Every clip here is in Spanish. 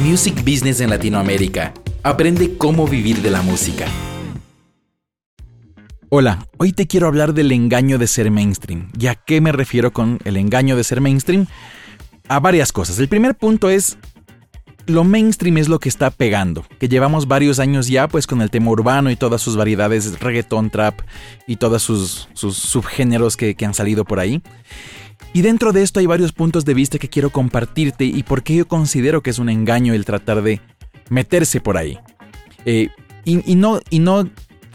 Music Business en Latinoamérica. Aprende cómo vivir de la música. Hola, hoy te quiero hablar del engaño de ser mainstream. ¿Y a qué me refiero con el engaño de ser mainstream? A varias cosas. El primer punto es lo mainstream es lo que está pegando, que llevamos varios años ya pues con el tema urbano y todas sus variedades, reggaeton, trap y todos sus, subgéneros que, han salido por ahí. Y dentro de esto hay varios puntos de vista que quiero compartirte y por qué yo considero que es un engaño el tratar de meterse por ahí. Eh, y, no, y no,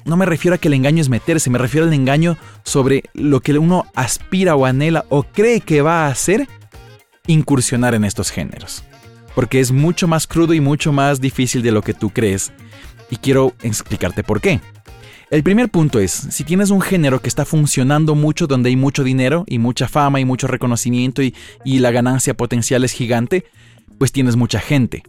no me refiero a que el engaño es meterse, me refiero al engaño sobre lo que uno aspira o anhela o cree que va a hacer incursionar en estos géneros porque es mucho más crudo y mucho más difícil de lo que tú crees. Y quiero explicarte por qué. El primer punto es, si tienes un género que está funcionando mucho, donde hay mucho dinero y mucha fama y mucho reconocimiento y, la ganancia potencial es gigante, pues tienes mucha gente.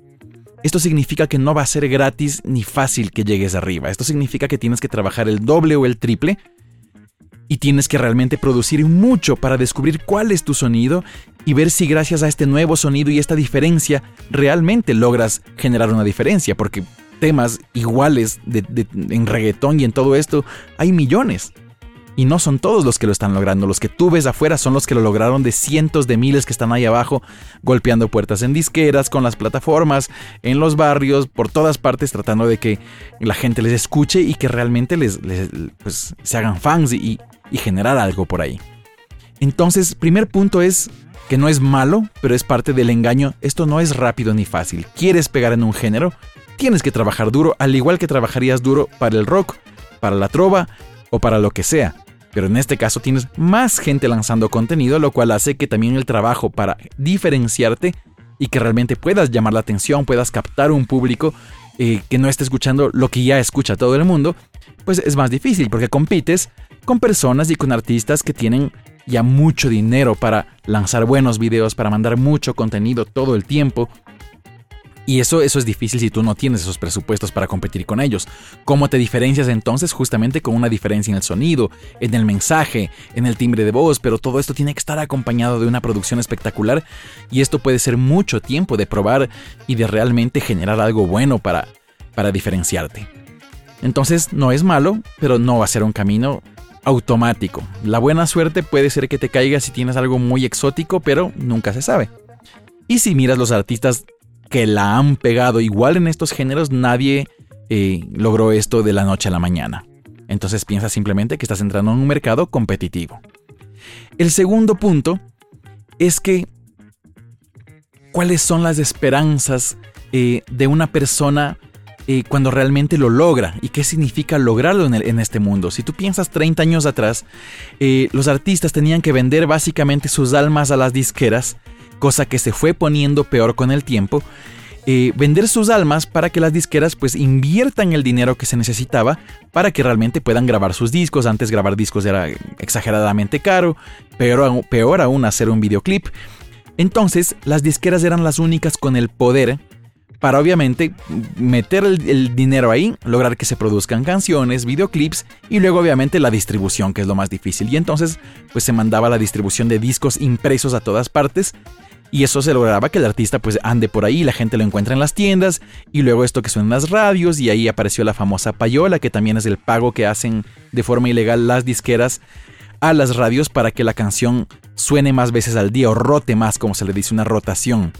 Esto significa que no va a ser gratis ni fácil que llegues arriba. Esto significa que tienes que trabajar el doble o el triple y tienes que realmente producir mucho para descubrir cuál es tu sonido y ver si gracias a este nuevo sonido y esta diferencia realmente logras generar una diferencia, porque temas iguales en reggaetón y en todo esto hay millones. Y no son todos los que lo están logrando. Los que tú ves afuera son los que lo lograron de cientos de miles que están ahí abajo, golpeando puertas en disqueras, con las plataformas, en los barrios, por todas partes, tratando de que la gente les escuche y que realmente les, pues, se hagan fans y, y generar algo por ahí. Entonces, primer punto es que no es malo, pero es parte del engaño. Esto no es rápido ni fácil. ¿Quieres pegar en un género? Tienes que trabajar duro, al igual que trabajarías duro para el rock, para la trova o para lo que sea. Pero en este caso tienes más gente lanzando contenido, lo cual hace que también el trabajo para diferenciarte y que realmente puedas llamar la atención, puedas captar un público eh, que no esté escuchando lo que ya escucha todo el mundo, pues es más difícil porque compites con personas y con artistas que tienen ya mucho dinero para lanzar buenos videos, para mandar mucho contenido todo el tiempo. Y eso, eso es difícil si tú no tienes esos presupuestos para competir con ellos. ¿Cómo te diferencias entonces? Justamente con una diferencia en el sonido, en el mensaje, en el timbre de voz, pero todo esto tiene que estar acompañado de una producción espectacular y esto puede ser mucho tiempo de probar y de realmente generar algo bueno para, para diferenciarte. Entonces no es malo, pero no va a ser un camino automático. La buena suerte puede ser que te caiga si tienes algo muy exótico, pero nunca se sabe. Y si miras los artistas que la han pegado igual en estos géneros, nadie eh, logró esto de la noche a la mañana. Entonces piensa simplemente que estás entrando en un mercado competitivo. El segundo punto es que cuáles son las esperanzas eh, de una persona cuando realmente lo logra y qué significa lograrlo en, este mundo. Si tú piensas 30 años atrás, eh, los artistas tenían que vender básicamente sus almas a las disqueras, cosa que se fue poniendo peor con el tiempo. Eh, vender sus almas para que las disqueras pues inviertan el dinero que se necesitaba para que realmente puedan grabar sus discos. Antes grabar discos era exageradamente caro, peor aún hacer un videoclip. Entonces las disqueras eran las únicas con el poder para obviamente meter el, dinero ahí, lograr que se produzcan canciones, videoclips y luego obviamente la distribución, que es lo más difícil. Y entonces pues se mandaba la distribución de discos impresos a todas partes y eso se lograba que el artista pues ande por ahí, la gente lo encuentra en las tiendas y luego esto que suena en las radios y ahí apareció la famosa payola que también es el pago que hacen de forma ilegal las disqueras a las radios para que la canción suene más veces al día o rote más como se le dice una rotación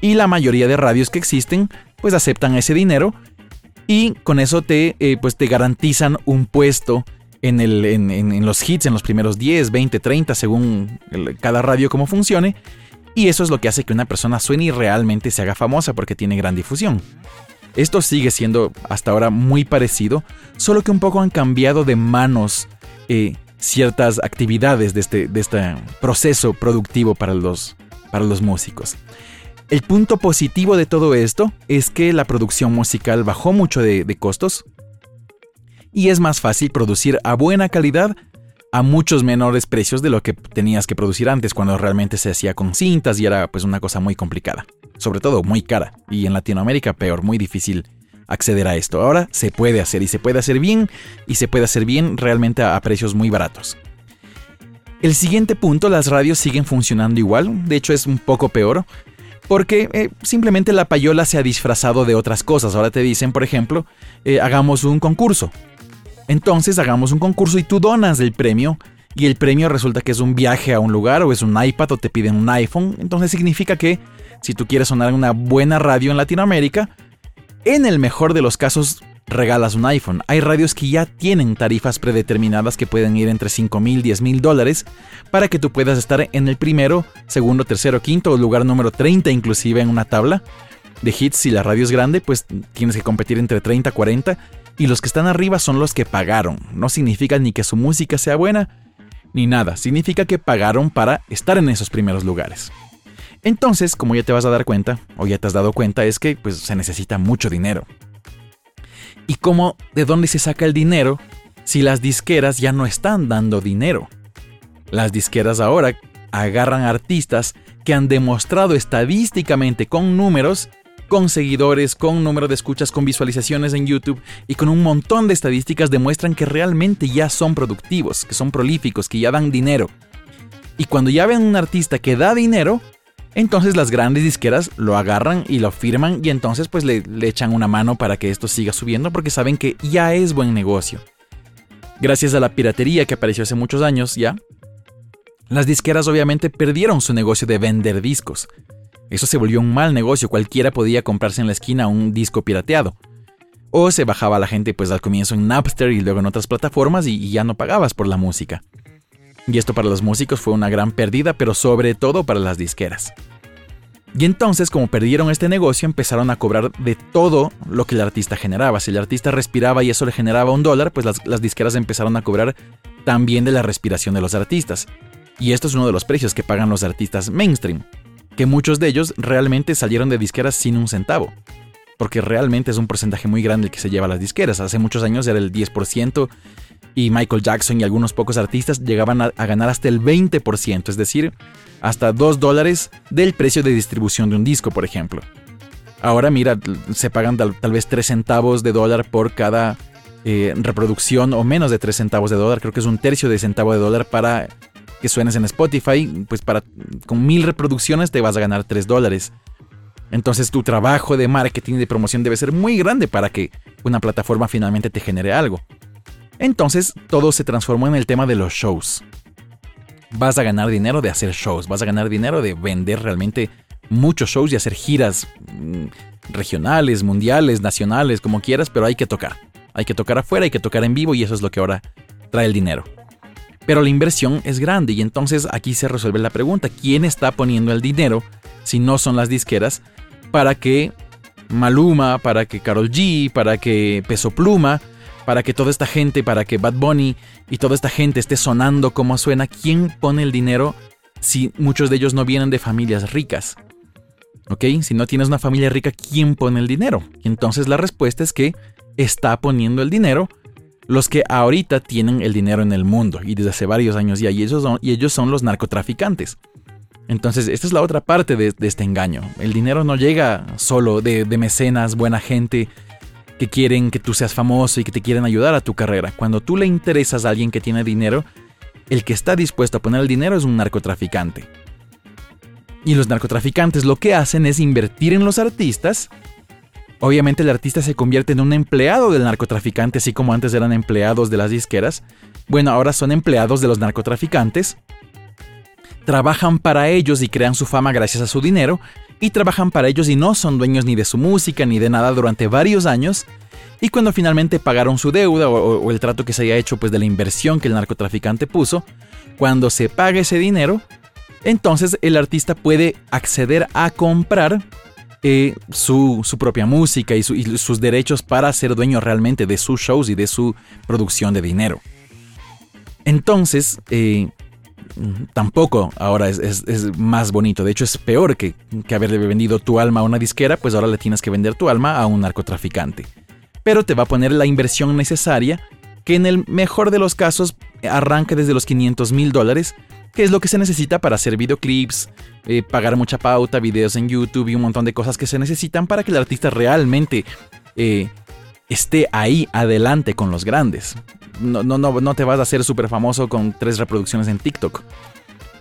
y la mayoría de radios que existen pues aceptan ese dinero y con eso te, eh, pues te garantizan un puesto en, el, en, los hits, en los primeros 10, 20, 30, según cada radio como funcione. Y eso es lo que hace que una persona suene y realmente se haga famosa porque tiene gran difusión. Esto sigue siendo hasta ahora muy parecido, solo que un poco han cambiado de manos eh, ciertas actividades de este, de este proceso productivo para los, para los músicos. El punto positivo de todo esto es que la producción musical bajó mucho de, costos. Y es más fácil producir a buena calidad a muchos menores precios de lo que tenías que producir antes cuando realmente se hacía con cintas y era pues una cosa muy complicada, sobre todo muy cara. Y en Latinoamérica peor, muy difícil acceder a esto. Ahora se puede hacer y se puede hacer bien y se puede hacer bien realmente a precios muy baratos. El siguiente punto, las radios siguen funcionando igual, de hecho es un poco peor, Porque eh, simplemente la payola se ha disfrazado de otras cosas. Ahora te dicen, por ejemplo, eh, hagamos un concurso. Entonces hagamos un concurso y tú donas el premio y el premio resulta que es un viaje a un lugar o es un iPad o te piden un iPhone. Entonces significa que si tú quieres sonar una buena radio en Latinoamérica, en el mejor de los casos regalas un iPhone. Hay radios que ya tienen tarifas predeterminadas que pueden ir entre 5 mil, 10 mil dólares para que tú puedas estar en el primero, segundo, tercero, quinto o lugar número 30 inclusive en una tabla de hits. Si la radio es grande, pues tienes que competir entre 30, 40 y los que están arriba son los que pagaron. No significa ni que su música sea buena ni nada, significa que pagaron para estar en esos primeros lugares. Entonces, como ya te vas a dar cuenta, o ya te has dado cuenta, es que pues, se necesita mucho dinero. ¿Y cómo, de dónde se saca el dinero si las disqueras ya no están dando dinero? Las disqueras ahora agarran artistas que han demostrado estadísticamente con números, con seguidores, con número de escuchas, con visualizaciones en YouTube y con un montón de estadísticas demuestran que realmente ya son productivos, que son prolíficos, que ya dan dinero. Y cuando ya ven un artista que da dinero, entonces las grandes disqueras lo agarran y lo firman y entonces pues le, echan una mano para que esto siga subiendo porque saben que ya es buen negocio. Gracias a la piratería que apareció hace muchos años ya, las disqueras obviamente perdieron su negocio de vender discos. Eso se volvió un mal negocio, cualquiera podía comprarse en la esquina un disco pirateado. O se bajaba la gente pues al comienzo en Napster y luego en otras plataformas y ya no pagabas por la música. Y esto para los músicos fue una gran pérdida, pero sobre todo para las disqueras. Y entonces, como perdieron este negocio, empezaron a cobrar de todo lo que el artista generaba. Si el artista respiraba y eso le generaba un dólar, pues las, disqueras empezaron a cobrar también de la respiración de los artistas. Y esto es uno de los precios que pagan los artistas mainstream, que muchos de ellos realmente salieron de disqueras sin un centavo. Porque realmente es un porcentaje muy grande el que se lleva a las disqueras. Hace muchos años era el 10% y Michael Jackson y algunos pocos artistas llegaban a, ganar hasta el 20%, es decir, hasta 2 dólares del precio de distribución de un disco, por ejemplo. Ahora mira, se pagan tal, vez 3 centavos de dólar por cada eh, reproducción o menos de 3 centavos de dólar, creo que es un tercio de centavo de dólar para que suenes en Spotify, pues para con mil reproducciones te vas a ganar 3 dólares. Entonces tu trabajo de marketing y de promoción debe ser muy grande para que una plataforma finalmente te genere algo. Entonces todo se transformó en el tema de los shows. Vas a ganar dinero de hacer shows, vas a ganar dinero de vender realmente muchos shows y hacer giras mm, regionales, mundiales, nacionales, como quieras, pero hay que tocar. Hay que tocar afuera, hay que tocar en vivo y eso es lo que ahora trae el dinero. Pero la inversión es grande y entonces aquí se resuelve la pregunta, ¿quién está poniendo el dinero si no son las disqueras para que Maluma, para que Carol G, para que Peso Pluma para que toda esta gente, para que Bad Bunny y toda esta gente esté sonando como suena, ¿quién pone el dinero si muchos de ellos no vienen de familias ricas? ¿Ok? Si no tienes una familia rica, ¿quién pone el dinero? Y entonces la respuesta es que está poniendo el dinero los que ahorita tienen el dinero en el mundo y desde hace varios años ya, y ellos son, y ellos son los narcotraficantes. Entonces, esta es la otra parte de, este engaño. El dinero no llega solo de, de mecenas, buena gente, que quieren que tú seas famoso y que te quieren ayudar a tu carrera. Cuando tú le interesas a alguien que tiene dinero, el que está dispuesto a poner el dinero es un narcotraficante. Y los narcotraficantes lo que hacen es invertir en los artistas. Obviamente el artista se convierte en un empleado del narcotraficante, así como antes eran empleados de las disqueras. Bueno, ahora son empleados de los narcotraficantes. Trabajan para ellos y crean su fama gracias a su dinero y trabajan para ellos y no son dueños ni de su música ni de nada durante varios años. Y cuando finalmente pagaron su deuda o, el trato que se haya hecho pues de la inversión que el narcotraficante puso, cuando se paga ese dinero, entonces el artista puede acceder a comprar eh, su, propia música y, sus derechos para ser dueño realmente de sus shows y de su producción de dinero. Entonces, eh, tampoco ahora es, más bonito. De hecho, es peor que, que haberle vendido tu alma a una disquera, pues ahora le tienes que vender tu alma a un narcotraficante. Pero te va a poner la inversión necesaria, que en el mejor de los casos arranca desde los 500 mil dólares, que es lo que se necesita para hacer videoclips, eh, pagar mucha pauta, videos en YouTube y un montón de cosas que se necesitan para que el artista realmente eh, esté ahí adelante con los grandes no, no, no, te vas a hacer súper famoso con tres reproducciones en TikTok.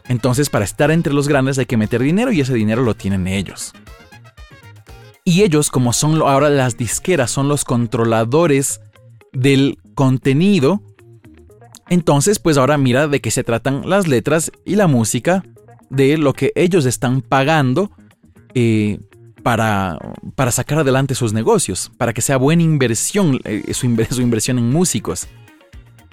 Entonces, para estar entre los grandes hay que meter dinero y ese dinero lo tienen ellos. Y ellos, como son ahora las disqueras, son los controladores del contenido. Entonces, pues ahora mira de qué se tratan las letras y la música, de lo que ellos están pagando eh, para, para, sacar adelante sus negocios, para que sea buena inversión eh, su, su inversión en músicos.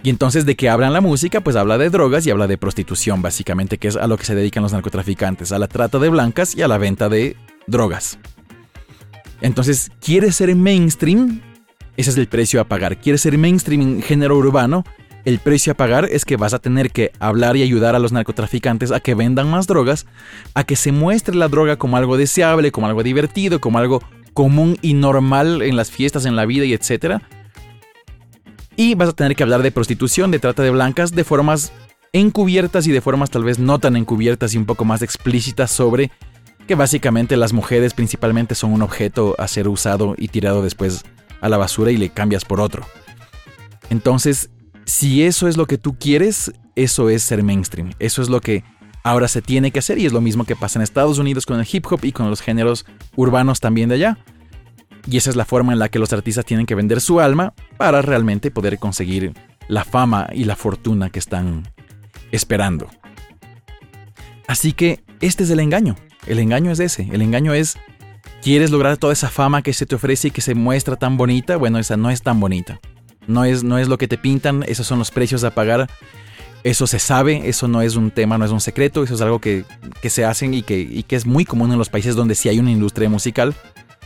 Y entonces de qué hablan la música, pues habla de drogas y habla de prostitución, básicamente, que es a lo que se dedican los narcotraficantes, a la trata de blancas y a la venta de drogas. Entonces, ¿quieres ser mainstream? Ese es el precio a pagar. ¿Quieres ser mainstream en género urbano? El precio a pagar es que vas a tener que hablar y ayudar a los narcotraficantes a que vendan más drogas, a que se muestre la droga como algo deseable, como algo divertido, como algo común y normal en las fiestas, en la vida y etcétera y vas a tener que hablar de prostitución, de trata de blancas, de formas encubiertas y de formas tal vez no tan encubiertas y un poco más explícitas sobre que básicamente las mujeres principalmente son un objeto a ser usado y tirado después a la basura y le cambias por otro. Entonces, si eso es lo que tú quieres, eso es ser mainstream. Eso es lo que ahora se tiene que hacer y es lo mismo que pasa en Estados Unidos con el hip hop y con los géneros urbanos también de allá. Y esa es la forma en la que los artistas tienen que vender su alma para realmente poder conseguir la fama y la fortuna que están esperando. Así que este es el engaño. El engaño es ese. El engaño es, ¿quieres lograr toda esa fama que se te ofrece y que se muestra tan bonita? Bueno, esa no es tan bonita. No es, no es lo que te pintan, esos son los precios a pagar. Eso se sabe, eso no es un tema, no es un secreto, eso es algo que, se hacen y que, y que es muy común en los países donde sí hay una industria musical.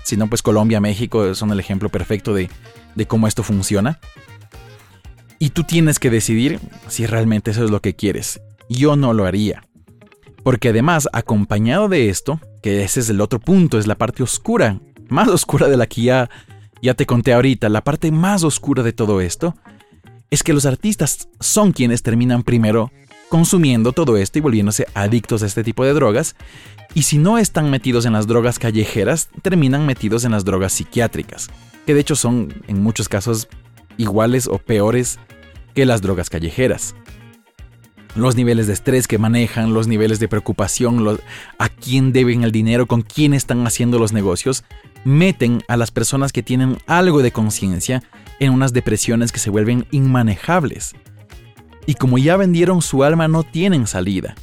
Si no, pues Colombia, México son el ejemplo perfecto de, cómo esto funciona. Y tú tienes que decidir si realmente eso es lo que quieres. Yo no lo haría. Porque además, acompañado de esto, que ese es el otro punto, es la parte oscura, más oscura de la que ya, ya te conté ahorita, la parte más oscura de todo esto, es que los artistas son quienes terminan primero consumiendo todo esto y volviéndose adictos a este tipo de drogas y si no están metidos en las drogas callejeras, terminan metidos en las drogas psiquiátricas, que de hecho son en muchos casos iguales o peores que las drogas callejeras. Los niveles de estrés que manejan, los niveles de preocupación, a quién deben el dinero, con quién están haciendo los negocios, meten a las personas que tienen algo de conciencia en unas depresiones que se vuelven inmanejables. Y como ya vendieron su alma no tienen salida.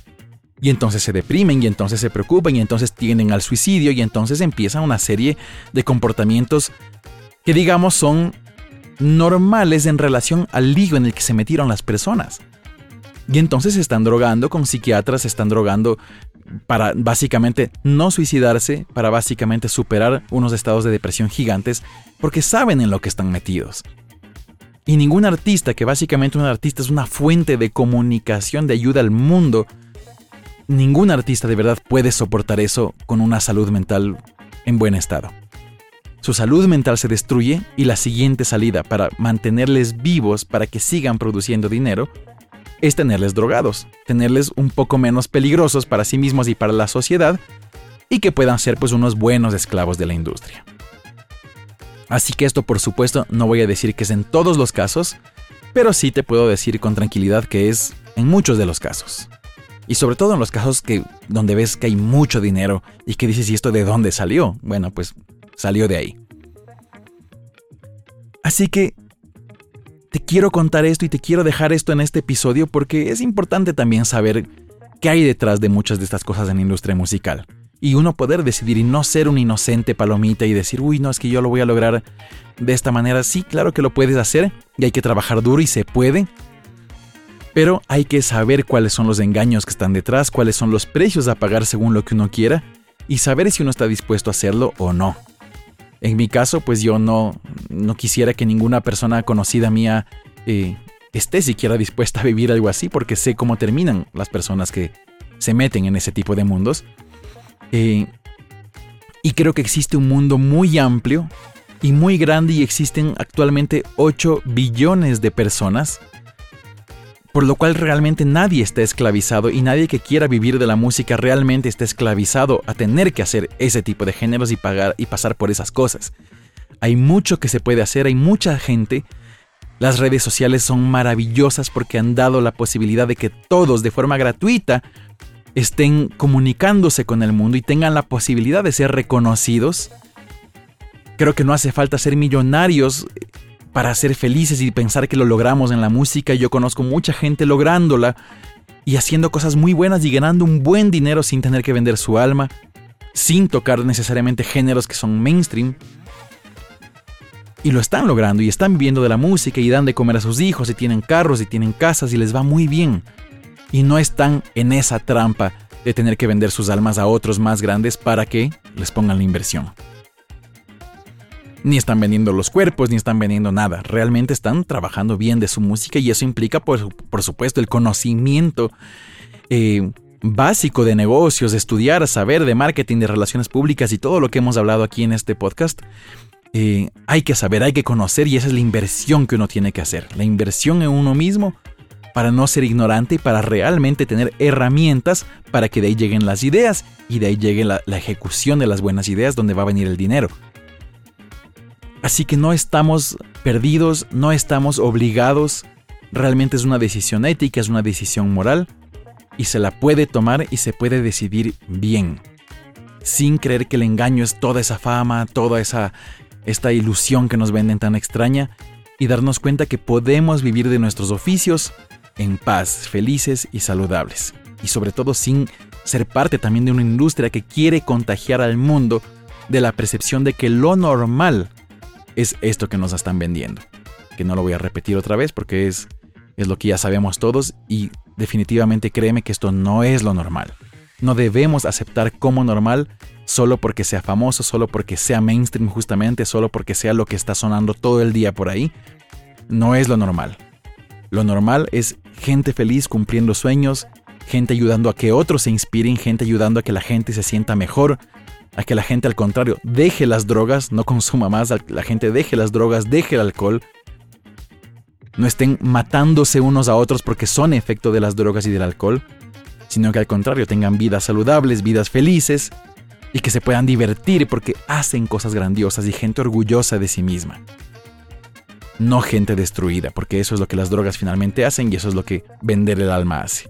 Y entonces se deprimen y entonces se preocupan y entonces tienden al suicidio y entonces empieza una serie de comportamientos que digamos son normales en relación al lío en el que se metieron las personas. Y entonces se están drogando con psiquiatras, se están drogando para básicamente no suicidarse, para básicamente superar unos estados de depresión gigantes, porque saben en lo que están metidos. Y ningún artista, que básicamente un artista es una fuente de comunicación, de ayuda al mundo, ningún artista de verdad puede soportar eso con una salud mental en buen estado. Su salud mental se destruye y la siguiente salida para mantenerles vivos para que sigan produciendo dinero es tenerles drogados, tenerles un poco menos peligrosos para sí mismos y para la sociedad y que puedan ser pues unos buenos esclavos de la industria. Así que esto por supuesto no voy a decir que es en todos los casos, pero sí te puedo decir con tranquilidad que es en muchos de los casos. Y sobre todo en los casos que donde ves que hay mucho dinero y que dices, ¿y esto de dónde salió? Bueno, pues salió de ahí. Así que te quiero contar esto y te quiero dejar esto en este episodio porque es importante también saber qué hay detrás de muchas de estas cosas en la industria musical. Y uno poder decidir y no ser un inocente palomita y decir, uy, no, es que yo lo voy a lograr de esta manera. Sí, claro que lo puedes hacer y hay que trabajar duro y se puede, pero hay que saber cuáles son los engaños que están detrás, cuáles son los precios a pagar según lo que uno quiera y saber si uno está dispuesto a hacerlo o no. En mi caso, pues yo no, no quisiera que ninguna persona conocida mía eh, esté siquiera dispuesta a vivir algo así porque sé cómo terminan las personas que se meten en ese tipo de mundos. Eh, y creo que existe un mundo muy amplio y muy grande y existen actualmente 8 billones de personas por lo cual realmente nadie está esclavizado y nadie que quiera vivir de la música realmente está esclavizado a tener que hacer ese tipo de géneros y pagar y pasar por esas cosas. Hay mucho que se puede hacer, hay mucha gente. Las redes sociales son maravillosas porque han dado la posibilidad de que todos de forma gratuita estén comunicándose con el mundo y tengan la posibilidad de ser reconocidos. Creo que no hace falta ser millonarios para ser felices y pensar que lo logramos en la música. Yo conozco mucha gente lográndola y haciendo cosas muy buenas y ganando un buen dinero sin tener que vender su alma, sin tocar necesariamente géneros que son mainstream. Y lo están logrando y están viviendo de la música y dan de comer a sus hijos y tienen carros y tienen casas y les va muy bien. Y no están en esa trampa de tener que vender sus almas a otros más grandes para que les pongan la inversión ni están vendiendo los cuerpos, ni están vendiendo nada. Realmente están trabajando bien de su música y eso implica, por, por supuesto, el conocimiento eh, básico de negocios, de estudiar, saber de marketing, de relaciones públicas y todo lo que hemos hablado aquí en este podcast. Eh, hay que saber, hay que conocer y esa es la inversión que uno tiene que hacer. La inversión en uno mismo para no ser ignorante y para realmente tener herramientas para que de ahí lleguen las ideas y de ahí llegue la ejecución de las buenas ideas donde va a venir el dinero. Así que no estamos perdidos, no estamos obligados, realmente es una decisión ética, es una decisión moral y se la puede tomar y se puede decidir bien, sin creer que el engaño es toda esa fama, toda esa esta ilusión que nos venden tan extraña y darnos cuenta que podemos vivir de nuestros oficios en paz, felices y saludables. Y sobre todo sin ser parte también de una industria que quiere contagiar al mundo de la percepción de que lo normal es esto que nos están vendiendo. Que no lo voy a repetir otra vez porque es, es lo que ya sabemos todos y definitivamente créeme que esto no es lo normal. No debemos aceptar como normal solo porque sea famoso, solo porque sea mainstream justamente, solo porque sea lo que está sonando todo el día por ahí. No es lo normal. Lo normal es gente feliz cumpliendo sueños, gente ayudando a que otros se inspiren, gente ayudando a que la gente se sienta mejor, a que la gente al contrario deje las drogas, no consuma más, la gente deje las drogas, deje el alcohol, no estén matándose unos a otros porque son efecto de las drogas y del alcohol, sino que al contrario tengan vidas saludables, vidas felices y que se puedan divertir porque hacen cosas grandiosas y gente orgullosa de sí misma. No gente destruida, porque eso es lo que las drogas finalmente hacen y eso es lo que vender el alma hace.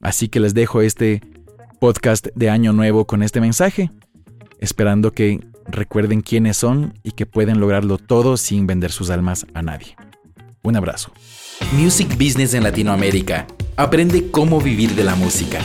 Así que les dejo este podcast de Año Nuevo con este mensaje, esperando que recuerden quiénes son y que pueden lograrlo todo sin vender sus almas a nadie. Un abrazo. Music Business en Latinoamérica. Aprende cómo vivir de la música.